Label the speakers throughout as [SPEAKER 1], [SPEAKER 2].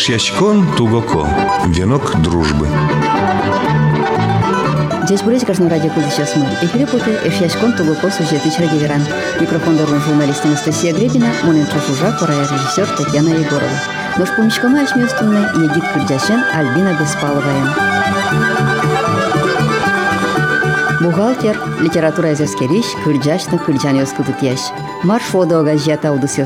[SPEAKER 1] Эшьячкон Тугоко. Венок дружбы.
[SPEAKER 2] Здесь будет каждый радио куда сейчас мы. Эфире путы Эшьячкон Тугоко сюжеты Чародеверан. Микрофон дорожный журналист Анастасия Гребина, Монин Шафужа, пора режиссер Татьяна Егорова. Нож помещкома ашмёстунны Егит Кырджашен Альбина Беспаловая. Бухгалтер, литература эзерскериш, кырджашны кырджан ёскудут яш. Марш водога жята удус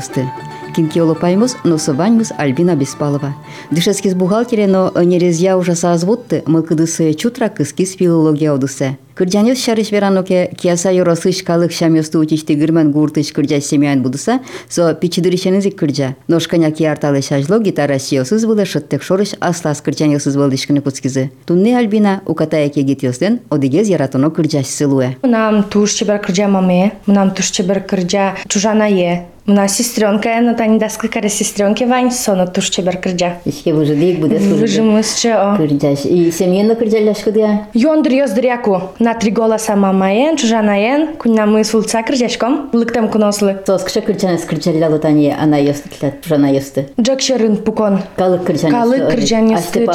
[SPEAKER 2] ёсты. Кинкиоло паймус, но сываньмус Альбина Беспалова. Дышецкис бухгалтере, но нерезья уже созвутты, мылкыдысы чутра кыскис филология удусе. Кырджанёс шарыш вераноке кияса yorosыш калык шамёсты учишти гырман гуртыш кырджа семян будуса, со пичидырышенызы кырджа. Ношканя киарталы шажло гитара шиосыз было шыттек шорыш аслас кырджанёсыз болдышкыны куцкизы. Тунне Альбина укатая кегит ёстен, одигез яратоно кырджаш сылуе.
[SPEAKER 3] Нам туш чебер кырджа маме, нам туш чебер кырджа чужанае. Мына сестренка, но та не даст какая сестренки Вань, соно туш чебер кырджа.
[SPEAKER 2] Ишке выжидык буде
[SPEAKER 3] Выжимысче, о.
[SPEAKER 2] Кырджаш. И семьенно кырджаляш кудя.
[SPEAKER 3] Йондыр ёздыряку. На три голоса мамаен, чужанаен, куня мы сулца кырджашком, лыктам кунослы.
[SPEAKER 2] Соскша кырджанес кырджалялы тани ана ёсты тлят, жана ёсты.
[SPEAKER 3] Джакшерын пукон.
[SPEAKER 2] Калык кырджанес.
[SPEAKER 3] Калык кырджанесты,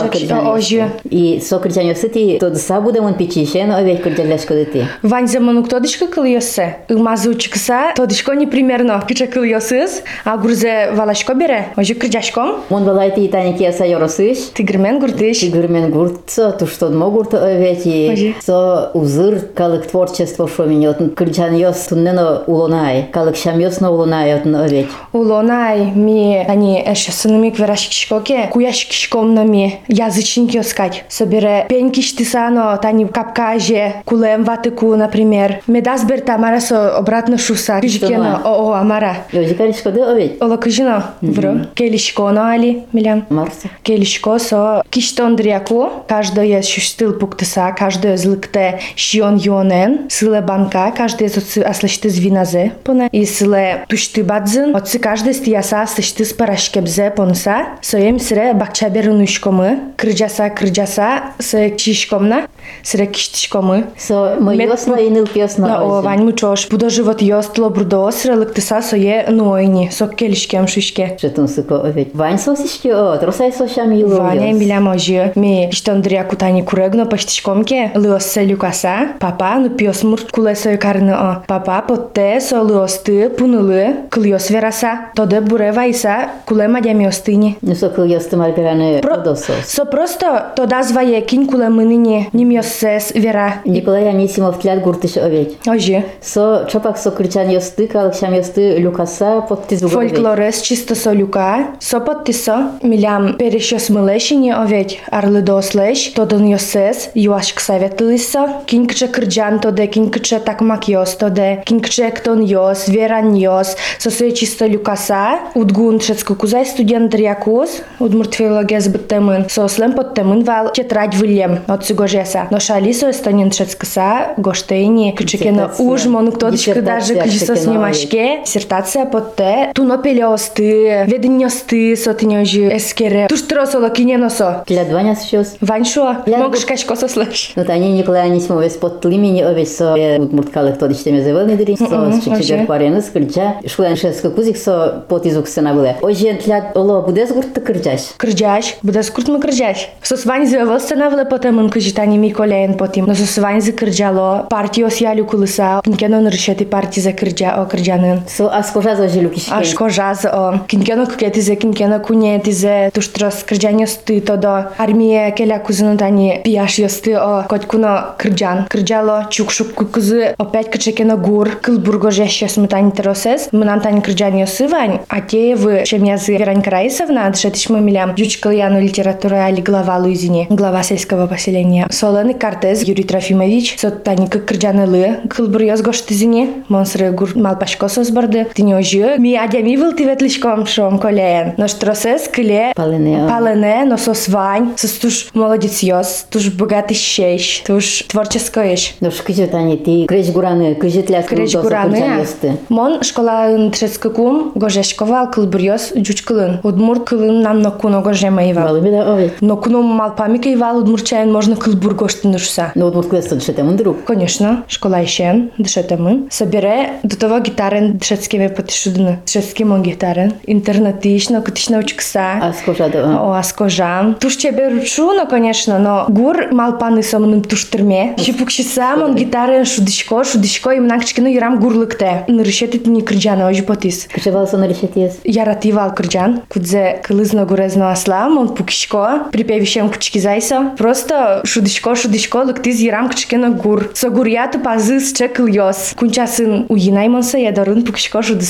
[SPEAKER 3] ожи.
[SPEAKER 2] И со кырджанесы ти тодыса буде он печишен, овек кырджаляш кудыти.
[SPEAKER 3] Вань заману кто дышка кыл ёссы? Илмазы учкса, тодышко непримерно. Кича кыл kırıyorsunuz. а гурзе валашко bire. може kırcaşkom.
[SPEAKER 2] Мон valaytı itani ki asa
[SPEAKER 3] yorosış. Tigirmen
[SPEAKER 2] gurtış. Tigirmen gurt. Tu что
[SPEAKER 3] дмо гурта овети.
[SPEAKER 2] Со узор, калек творчество што шоминьотн. Кырчан йос туннено улонай. Калык шам йос на улонај од овет.
[SPEAKER 3] Улонај ми е, а не е што се они эше сынами кверашкишкоке. Куяшкишком нами язычник йоскать. Собере пеньки штисано тани капкаже. Кулем ватыку, например. мора со обратно шуса. Кижкена о о амара.
[SPEAKER 2] Де овет.
[SPEAKER 3] Ола кыжина, вро. Келишко на али, милям.
[SPEAKER 2] Марса.
[SPEAKER 3] Келишко со киштондряку, каждое шустыл пуктыса, каждое злыкте шион йонен, сыле банка, каждое соци аслышты звиназе, пона, и сыле тушты бадзын, отцы каждый стияса аслышты с парашкебзе понса, соем сре бакчаберын ушкомы, крыджаса крыджаса, с чишкомна, сре киштишкомы.
[SPEAKER 2] Со мы ёсно и ныл пёсно.
[SPEAKER 3] На о, вань мучош, будо живот ёстло брудо, сре лыктыса сое нуойни, сок келишкем шишке.
[SPEAKER 2] Жетун сыко овет. Вань сосишки от, росай сошам юло.
[SPEAKER 3] Ваня миля можи ми штондря кутани курегно паштишкомке лиос се люкаса папа ну пиос мурт куле сой карны о папа потте со лиос ты пунылы клиос вераса тоде буре вайса куле мадями остыни
[SPEAKER 2] Ну со кыл ёсты марпераны
[SPEAKER 3] Про-
[SPEAKER 2] продосос.
[SPEAKER 3] со просто тода звае кинь куле мыныни ним сес вера
[SPEAKER 2] Николай Анисимов тлят гуртыш овет.
[SPEAKER 3] ожи
[SPEAKER 2] Со чопак со кричан ёсты, калык шам ёсты люкаса под ты звук овет.
[SPEAKER 3] Фольклорес чисто со люка, со подтисо, милям перешос мылешини овет арлы дослеш, тодон йосес, юашк советлысо, кинкче кырджан тоде, кинкче такмак йос тоде, кинкче ктон йос, веран йос, со се чисто люкаса, удгун шецко кузай студент рякус, удмурт филология збыттемын, со слем подтемын вал четрать вылем от сигожеса. Но шали со эстонин шецкаса, гоштейни, кычекена
[SPEAKER 2] Диссертация.
[SPEAKER 3] уж, мон кто даже
[SPEAKER 2] Диссертация
[SPEAKER 3] кыжисо
[SPEAKER 2] кычекена
[SPEAKER 3] снимашке, диссертация под те, туно пелеосты, веденьосты, сотнёжи, эскере, туштросоло киненосо.
[SPEAKER 2] Тлят дваня сшёс.
[SPEAKER 3] Ваншо,
[SPEAKER 2] Я
[SPEAKER 3] могш
[SPEAKER 2] гу-
[SPEAKER 3] качко сослеш.
[SPEAKER 2] Ну тани Николай Анисимов ес под тлимени овет со удмурт калык тод иштеме зевелни дыри, со
[SPEAKER 3] оже.
[SPEAKER 2] пареныс кырджа, шулан шеска кузик со под изук сена было. Ожен тлят оло будес гурт кырджаш.
[SPEAKER 3] Крджаш, буде скрутно крджаш. Со свань зевел станавле потем он кажитани ми колен потим. Но со свань за крджало, партиос ялю кулыса, кинкено нршети парти за о крджанын.
[SPEAKER 2] Со аскожа за жилюкишке.
[SPEAKER 3] Аж кожа за о. Кинкено кукети за кинкено кунети за туштрос крджаньосты тодо. Армия келя кузунутани пияш йосты о котькуно крджан. Крджало чукшук кукузы опять качекено гур. Кылбурго жещес мутани теросес. Мнантани крджаньосы вань. А те в Шемязы Веронька Раисовна, дышетиш мы милям. Жучкал яну литература али глава Луизини. Глава сельского поселения. Соленый Картез Юрий Трофимович. Соттани как крджаны лы. Кылбур йоз гоштызини. Монсры гур малпашко созбарды. Тиньожи. Ми адями выл тиветлишком шом колеен. Но штросес кыле.
[SPEAKER 2] Палене.
[SPEAKER 3] Палене, но со свань. Сос туш молодец йоз. Туш богатый щейш. Туш творческое еш.
[SPEAKER 2] Ну шкиже тани ти креш гураны, кыжи тлят
[SPEAKER 3] Креш
[SPEAKER 2] кырдосо кырджан
[SPEAKER 3] гураны.
[SPEAKER 2] ёсты.
[SPEAKER 3] Мон школа трецкакум гожешковал кылбурьос жучкылын. Удмур кылын нам нокуно гожемаивал.
[SPEAKER 2] Малыми да овет.
[SPEAKER 3] Нокуно малпамика ивал удмурчаен можно кылбур гоштынышса.
[SPEAKER 2] Ну удмурт квесто дышете мын друг.
[SPEAKER 3] Конечно, школа ищен, дышетемы. Собере до того гитарен дышецкими пътешудна. Шески мон гитарен. Интернетично, като ти научкса.
[SPEAKER 4] А скожа да.
[SPEAKER 3] О, аз кожам. Туш че бе ручуно, конечно, но гур мал паны съм на туш търме. Ще пукши сам, он гитарен шудишко, шудишко и мнакчки, но ирам гурлъкте. На решетите ни кръджана, ожи потис.
[SPEAKER 4] Качевал са на решетиес.
[SPEAKER 3] Яративал кръджан, кудзе кълызна горезно аслам, он пукшишко, припевишем кучки зайса. Просто шудишко, шудишко, лъктиз ирам кучки на гур. Са гурията пазы с чекъл йос. Кунча сын уинаймон са ядарын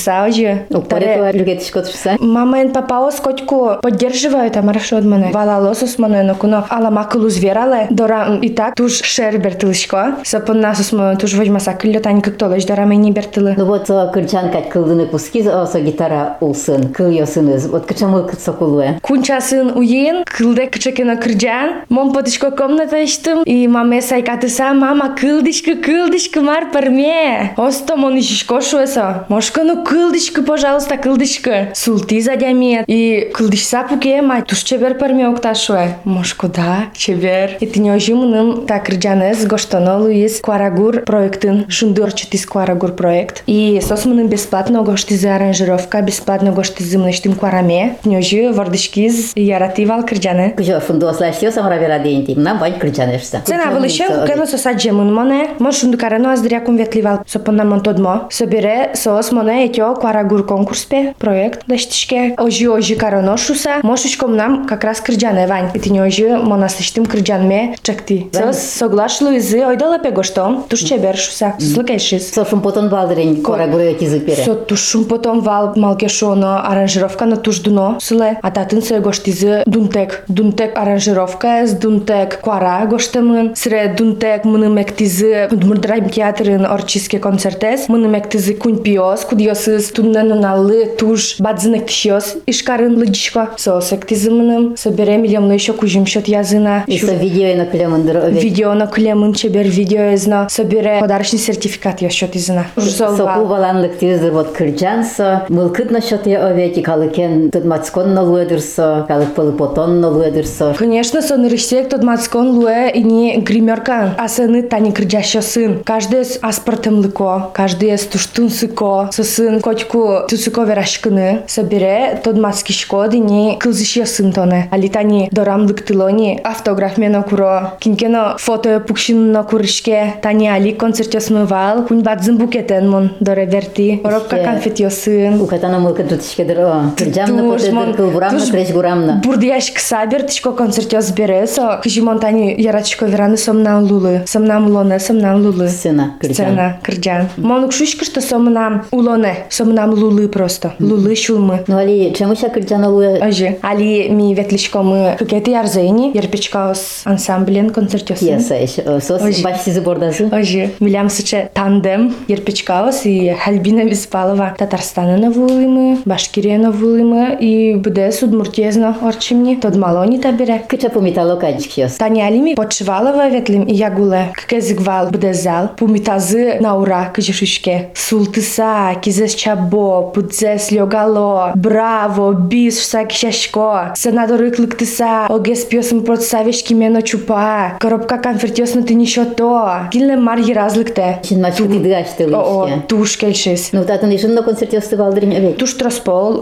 [SPEAKER 3] пукшишко шудиса, ожи.
[SPEAKER 4] Опаре това люгетишко са.
[SPEAKER 3] Мама ен папаос, котко поддерживает, а маршо от мене. Вала лосос мене, но куно ала макулу звірале, дора і так туж шер бертилишко. Сапон насос мене туж возьма сакылло тань как толеш, дора мені бертили.
[SPEAKER 4] Ну вот со кырчан кать кылдыны пуски, а со гитара улсын, кыл йосыныз. Вот качамы кыт сокулуе.
[SPEAKER 3] Кунча сын уен, кылде кычекена кырджан, мом потышко комната иштим, и маме сайкатыса, мама кылдышкы, кылдышкы мар парме. Осто мон ишишко шуэса. Мошко ну кылдышка, пожалуйста, кылдышкы. Султи задямиет. И кылдыш сапуке май туш чебер парме окташуе. Мошко да, чебер. Эти не ожимуным так рджанес гоштоно Луис, Кварагур проектын. Шундорчит из Кварагур проект. И сосмуным бесплатно гошти за аранжировка, бесплатно гошти зимныштым квараме. ожи, вордышки из яративал кырджаны.
[SPEAKER 4] Кыжо фундуослаштио ради радиентим. Нам бань кырджанешса.
[SPEAKER 3] Сена вылышем, кэнэ сосаджемын моне. Мон шундукарено аздрякум ветливал. Сопонна монтодмо. Собире соос моне эти Тё кварагур конкурспе проект даштишке ожи ожи караношуса мошечком нам как раз кырджаны вань итине ожи монаслиштим кырджанме чакти сыз соглашлы изы ойдала пегошто туш чебершуса слыкешис
[SPEAKER 4] сошум потом балдырен кварагур этизипере
[SPEAKER 3] со тушум потом вал малкешоно аранжировка на тушдуно сыле ататын сой гоштизы дунтек дунтек аранжировка с дунтек квара гоштамын сре дунтек мыны мектизы мурдрайм театрын орчиске концертес мыны мектизы кунь пиос кудиосы туннен наллы туш бадзынек тишиос ишкарын лыджишко. Со сектизы мыным собере миллионно еще кужим счет язына.
[SPEAKER 4] И со видео на клемандыр овет.
[SPEAKER 3] Видео на клемын чебер видео езна. Собере подарочный сертификат я счет изына.
[SPEAKER 4] Соку баланлык тизы вот кырджанса, мылкыт на счет я овети, калыкен тут мацкон на луэдырсо, калык пылы потон на луэдырсо.
[SPEAKER 3] Конечно, сон рышсек тот мацкон луэ и не гримерка, а сыны тани крыджащо сын. Каждый с аспортом лыко, каждый с туштун сыко, со сын котку тусыко верашкыны. Собере тот мацки шкоды не кылзышья сын тоне. Али тани дорам лыктылони автограф мено куро. Кинкено фото пукшин на курышке. Тани али концерте смывал. Кунь бадзын букетен мон доре верти. Коробка
[SPEAKER 4] Ще.
[SPEAKER 3] конфетио сын.
[SPEAKER 4] Укатана мылкыт тут ишкедыр о. Кырджамна потедыр кыл бурамна, креш гурамна.
[SPEAKER 3] Бурдияшк сабер тичко концертё збересо. Кыжимон тани яратчко вераны сомнам лулы. Сомнам лоне, сомнам лулы.
[SPEAKER 4] Сына, кырджан.
[SPEAKER 3] Сцена, кырджан. Монук шушка, что сомнам улоне. Сомнам лулы просто. Лулы шулмы.
[SPEAKER 4] Ну али, чему ша кырджана луэ?
[SPEAKER 3] Ажи. Али ми ветличко мы кукети ярзейни. Ерпичко с ансамблен концертё сын.
[SPEAKER 4] Яса, еш, сос
[SPEAKER 3] Ой.
[SPEAKER 4] баш сизы бордазы.
[SPEAKER 3] Ажи. Милям сыче тандем. Ерпичкаос и Хальбина Беспалова. Татарстана на вулымы, Башкирия на вулымы и БДС Удмуртезно орчимни. Тод малони табере.
[SPEAKER 4] Кыча помитало кадчик шос.
[SPEAKER 3] Таня Алими подшивалова ветлим и ягуле. Кkezigval бдезал. Пумитазы наура кыжышушке. Султыса, кизес чабо, пудзес лёгало. Браво, бис всаки шашко. Сенадоры клыктыса. Огес пьесым протсавешки мено чупа. Коробка конфертёсно ты ничего то. Килне марги разлыкте.
[SPEAKER 4] Чин мачку ти дгашты
[SPEAKER 3] О,
[SPEAKER 4] лишке.
[SPEAKER 3] туш кельшис.
[SPEAKER 4] Ну татын ишин на концерте осты балдырень овет.
[SPEAKER 3] Туш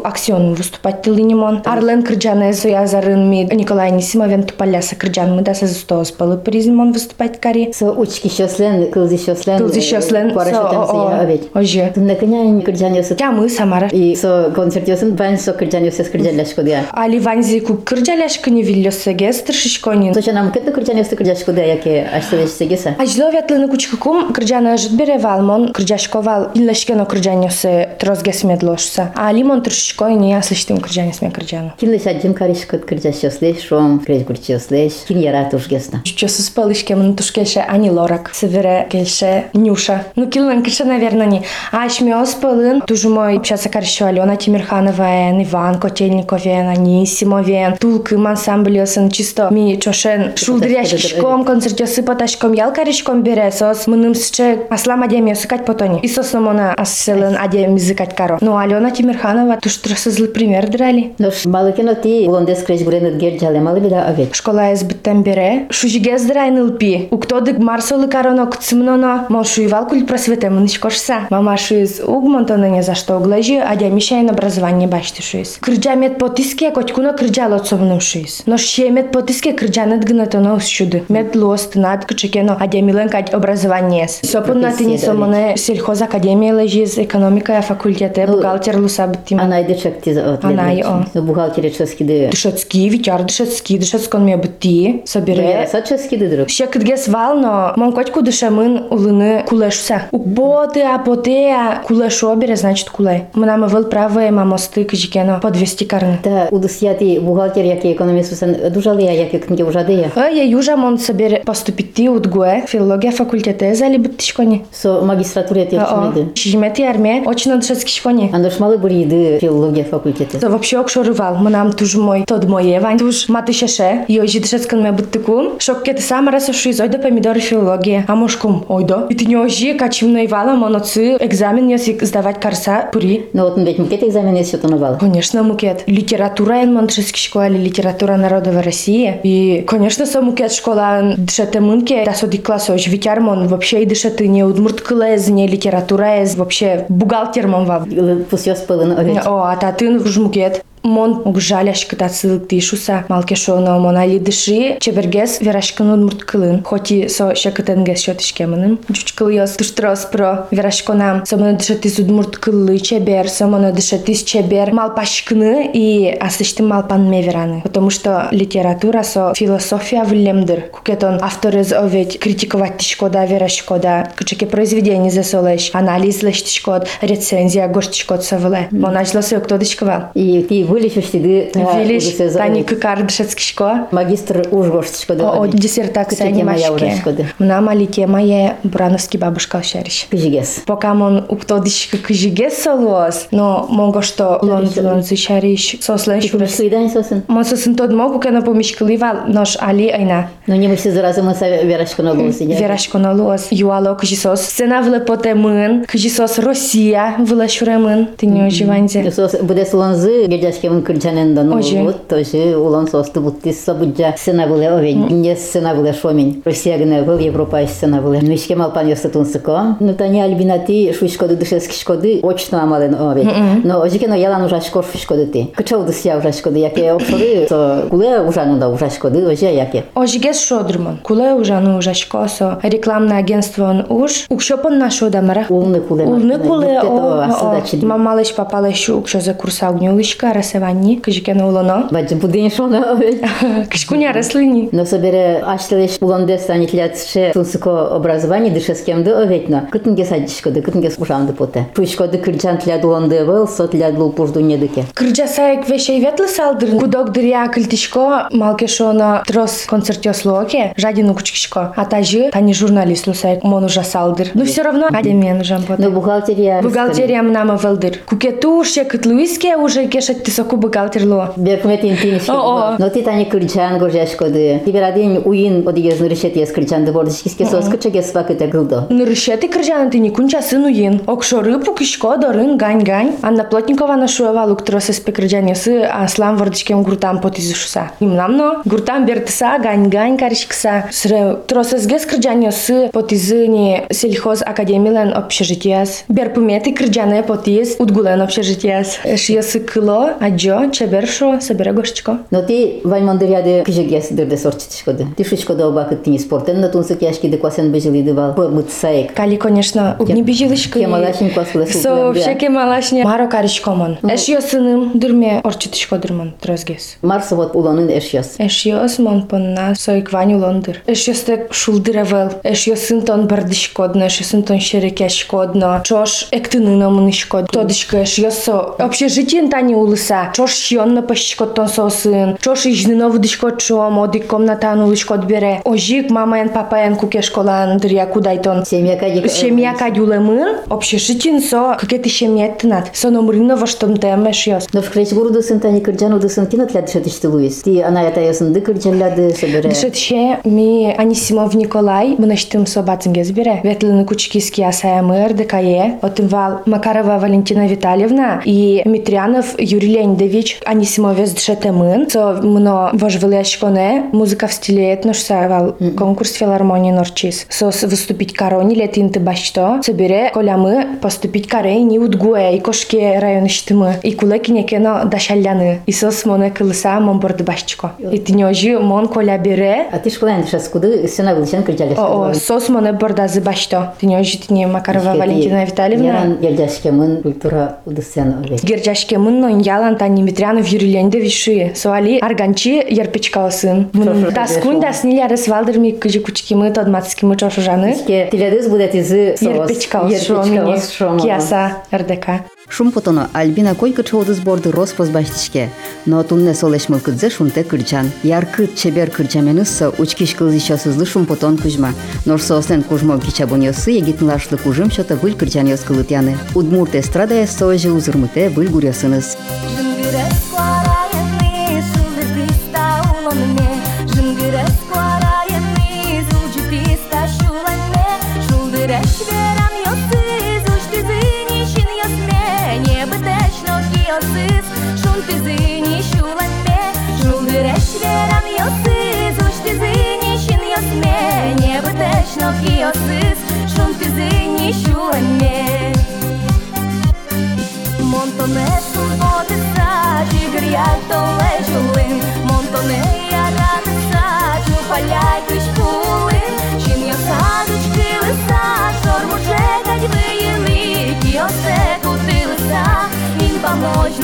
[SPEAKER 3] аксион выступать тылынемон. Арлен Кырджанез, язарын ми Николай Нисимовен тупаляса да се застос палы призимон выступать кари.
[SPEAKER 4] Со учки шослен, кылзы шослен.
[SPEAKER 3] Кылзы шослен,
[SPEAKER 4] Квара
[SPEAKER 3] со,
[SPEAKER 4] шотам
[SPEAKER 3] о,
[SPEAKER 4] се овет.
[SPEAKER 3] оже.
[SPEAKER 4] Тун на коня
[SPEAKER 3] жанебиз жамыыс самара?
[SPEAKER 4] И со концертесин байн сокыр жанебиз кыржалашкудыя
[SPEAKER 3] али ванзи ку
[SPEAKER 4] Соча нам тыршишконин сочанам кетти кыржанебиз кыржашкудыя
[SPEAKER 3] яки аштелешсегеса ажловятлыны кучкукум кыржаны жыт беревалмон кыржашковал иллешкено кыржанесе трозгес медлошса а лимон тыршишкоини аслыштым
[SPEAKER 4] кыржанесме кыржаны киллешаджим каришкыт кыржасёслеш шом крешгурчёслеш кин
[SPEAKER 3] яратушгесна чусус палышкемын тушкеше ани лорак. Севере кеше нюша. Ну киллан кеше наверное не. Ашмёс палы шмё спалын, тужу мой общаться каршо Алена Тимирханова, Иван Котельниковен, Анисимовен, Тулкым ансамблёсын чисто ми чошен шулдряшком концертёсы поташком ял каришком бере сос мыным сче аслам адем ёсыкать потони. И сос мона асселын адем языкать каро. Ну Алена Тимирханова туш тросызлы пример драли.
[SPEAKER 4] Но балыкино ти лондес креш гуренет гер жалемалы бида овет.
[SPEAKER 3] Школа из биттен бере, шужиге здрайныл пи. У кто дык марсолы кароно кцмноно, мо шуйвал куль просвете мынышкошса. Мама шуиз угмонтон наказана не за что углежи, а я мешаем образование башти шуис. Кырджа мет потиске, хоть куна кырджа лоцовным шуис. Но ще мет потиске кырджа нет гнатано усчуды. Мет лост над кычекено, а я милен кать образование. Сопун на тени сомоне сельхоз академия лежиз, экономика факультете, бухгалтер луса бтима.
[SPEAKER 4] Анай дышак ти от
[SPEAKER 3] Анай, о.
[SPEAKER 4] Ну бухгалтери ческиди.
[SPEAKER 3] Дышецки, витяр дышецки, дышецкон ме бти, собере.
[SPEAKER 4] Яса ческиди друг.
[SPEAKER 3] Ще кыдгес вално, мон котку дышамын улыны кулешса. Укботы, апоте, кулешо бере, значит кулай. Мынамы выл правые мамосты кыжикено подвести карны.
[SPEAKER 4] Та удус яти бухгалтер яки экономист усан дужалы я яки книги ужады я.
[SPEAKER 3] А я южа мон собере поступити удгуе, филология факультете зали быттишкони.
[SPEAKER 4] Со магистратура ти чмиди.
[SPEAKER 3] Шижмети армия, очень дышецки шкони.
[SPEAKER 4] Андошмалы буриды филология факультете.
[SPEAKER 3] То вообще окшорывал, мынам туж мой, тот мое, вань туж маты шеше, йожи дышецкан ме быттыкум. Шоккеты сама расоши из ойда помидоры филология. А мошком, ойда. И ты не ожи, качим наивала, моноцы, экзамен если сдавать карса, пури.
[SPEAKER 4] Ну вот ведь мукет экзамен есть что навал.
[SPEAKER 3] Конечно, мукет. Литература ен монтшески школе, литература народа России. И, конечно, со мукет школа дышете мынке, да соди класс ож витяр мон вообще и дышете не удмурткылез, не литература вообще бухгалтер мон вав.
[SPEAKER 4] Пусьёс пылын овет.
[SPEAKER 3] О, а та тын уж мукет. Мон угжаляш кытацылык тишуса, малке шоно мон али дыши, чебергес верашкын удмурткылын. Хоти со шекытенгес шотишкемынын. Чучкыл йос туштрос про верашконам. Сомоно дышатис удмурткылы чебер, сомоно дышатис чебер малпашкыны и асыштым малпан мевераны. Потому что литература со философия влемдыр. Кукетон авторез овет критиковать тишкода верашкода. Кучеке произведение засолеш, анализ леш тишкод, рецензия гош тишкод совле. Мон ажласы кто дышковал.
[SPEAKER 4] И ти вылечишь тиды.
[SPEAKER 3] Вилиш, тани кыкар дышецки шко.
[SPEAKER 4] Магистр уж гоштичко
[SPEAKER 3] О, диссертация
[SPEAKER 4] Кычеке моя уже
[SPEAKER 3] анимашке.
[SPEAKER 4] шкоды.
[SPEAKER 3] Мна малике мае Бурановский бабушка шариш.
[SPEAKER 4] Кыжигес.
[SPEAKER 3] Пока мон уптодишка кыжиге солос, но монго что лон лон зишариш сослен
[SPEAKER 4] Ти
[SPEAKER 3] шурес.
[SPEAKER 4] помешли дан сосын.
[SPEAKER 3] Мон сосын тод могу кена помишкливал нож али айна.
[SPEAKER 4] Ну не мы все заразы мы са верашко на лоси.
[SPEAKER 3] Верашко на лос. Юало кыжисос. Сцена вле поте мын. Кыжисос Россия вле шуремын. Ты не оживанзе.
[SPEAKER 4] Сос буде слонзы гедяшкем ачкевин
[SPEAKER 3] кылчанендан
[SPEAKER 4] болбут тоже улан состу бутты сабуджа сына буле овен не сына буле шомин россия гына был европа сына буле мишкем алпан ясы тунсыко ну тани альбинати шушкоды дышес кишкоды очно амален овен но ожикено ялан ужашкор шушкоды ты кычал дысья ужашкоды яке опшоры то куле ужануда ужашкоды ожи яке
[SPEAKER 3] ожигес шодырмон куле ужану ужашкосо рекламное агентство он уж укшопон нашо дамара
[SPEAKER 4] улны куле
[SPEAKER 3] улны куле мамалыш папалыш укшо за курса огнёлышка раз расеванни, кыжикена улоно.
[SPEAKER 4] Баджи будин шона овен.
[SPEAKER 3] Кышкуня рослыни.
[SPEAKER 4] Но собере ачлеш уланде станитлятше тунсыко образование дышескемді оветно. Кытынге садишкоды, кытынге ужанды поте. Пушкоды кырчан тляд уланды был, со тляд лул пужду недыке.
[SPEAKER 3] Кырджа сайк вешей ветлы салдыр. Кудок дыря кылтишко, малке шона трос концертёс локе, жадину кучкишко. А тажи, тани журналист лусайк, мон уже салдыр. Ну все равно, адемен жам поте.
[SPEAKER 4] Но бухгалтерия...
[SPEAKER 3] Бухгалтерия мнама велдыр. Кукету ше кытлуиске уже кешет visokių bugalterlų.
[SPEAKER 4] Bekmetin tinişik.
[SPEAKER 3] Notita ne
[SPEAKER 4] kırçan gojaj kodu. Tiberadin uyin odigez nurşetiye kırçan da bordu şikiske sos kırça ges pakete gıldı.
[SPEAKER 3] Nurşeti kırçan tini kunça sın uyin. Okşorı pukişko darın gan gan. Anna Плотникова нашуева луктросес пекрджанесы аслам вардышкем гуртам потизышса. Имнамно гуртам бертса гань гань е каришкса. Сре тросесге скрджанесы потизыни сельхоз академилен общежитияс. Берпумети кырджане потиз утгулен общежитияс. Е, Шиясы кыло, а аджо, чебершо, собере гошчко.
[SPEAKER 4] Но ти ваймандыряды кыжыгес дырды сорчитишкоды. Ти шучкода обакыт тини спортен на тунсык яшки деквасен бежили бал. Пырмыт саек.
[SPEAKER 3] Кали, конечно, не бежилышка.
[SPEAKER 4] Кемалашин кваскулы
[SPEAKER 3] Со всеке малашне маро карышкомон. Эш йосыным дырме орчытышко дырмон трозгес.
[SPEAKER 4] Марсы вот уланын эшьяс.
[SPEAKER 3] Эш йос мон понна сойк ваню лондыр. Эш йостек шулдыревел. Эш йосын тон бардышкодно, эш йосын тон шерекешкодно. Чош эктыныно мынышкод. Тодышко эш йосо. Общежитиен тани Улыса. Чош шионно пашкод тон сосын. Чош ижныно вдышкод чом, одик комнатан улышкод бере. Ожик мамаен папаен кукешколан дыря кудайтон.
[SPEAKER 4] Семья кадик.
[SPEAKER 3] Семья кадюлемын, общежитин со, как это семья тнат. Со номрина во что темеш йос.
[SPEAKER 4] Но в крайч городу сын тани кырджану ды сын кинат ляд шетишти луис. Ти ана ята ясын ды кырджан ляды собере.
[SPEAKER 3] Дышетше ми Анисимов Николай, мынаштым со бацынгез бере. Ветлыны кучкиски асаямыр ДКЕ. Отым вал Макарова Валентина Витальевна и Митрянов Юрий
[SPEAKER 5] Леонидович Анисимовец дшетемын, со мно важвыляшконе музыка в стиле этнош савал конкурс филармонии Норчис. Со с- выступить карони летин ты башто, собере колямы поступить карей не удгуэ и кошке район штымы. И кулеки некено дашаляны. И сос моне кылыса мон борды башчко. И ты нёжи мон коля бере,
[SPEAKER 4] А ты школаен шаскуды сына вылышан кырджалеш.
[SPEAKER 5] О, сос моне бордазы башто. Ты нёжи ты не Макарова Валентина Витальевна.
[SPEAKER 4] Яран елдяшкемын культура удысен ове.
[SPEAKER 5] Герджашке мын ялан Антони Митрянов юриленде виши. Суали арганчи
[SPEAKER 4] ерпечкалсын.
[SPEAKER 5] Даскун да сниляры свалдырми кыжы кучкимы тодмацкимы чошужаны.
[SPEAKER 4] Тилядыз будет
[SPEAKER 5] из
[SPEAKER 4] ерпечкалс шоны.
[SPEAKER 5] Кияса РДК.
[SPEAKER 2] Шум потоно Альбина койка чоуды сборды рос позбаштичке. Но тунне солеш мылкыдзе шунте кырчан. Яркыт чебер кырчаменысса учкиш кылз еще шум потон кужма. Нор сослен кужмом кичабун йосы егитнлашлы кужым шота выль кырчан йос кылыт яны. Удмурт эстрада эс узырмыте выль
[SPEAKER 3] гурьосыныз. Дын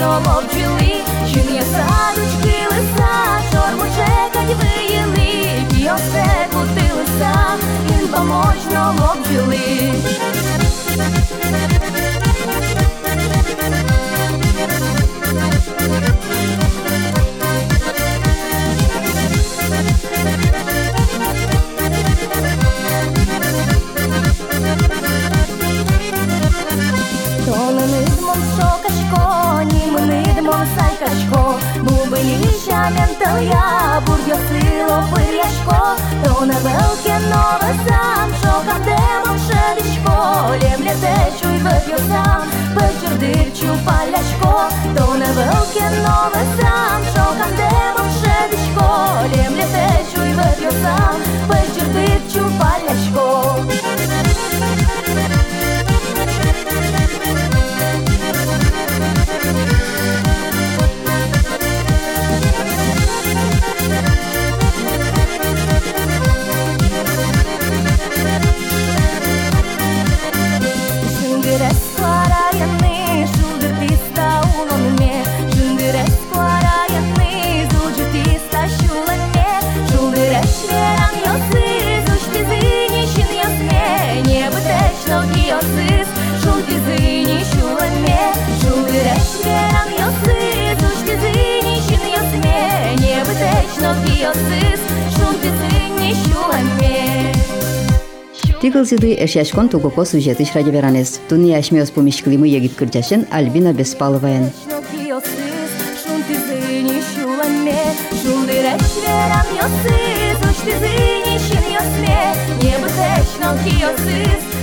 [SPEAKER 3] крилом бджіли, є садочки листа, шорму чекать виїли, і все кутилися, він помочно бджіли. Тигл зиды эшячкон тугоко сюжет ишради веранес. Туни яшмиос помешклимы егит кырчашин Альбина Беспаловаен. Шулдыраш верам йосыз, уч тизин ишин йосме, небы тэчнал киосыз,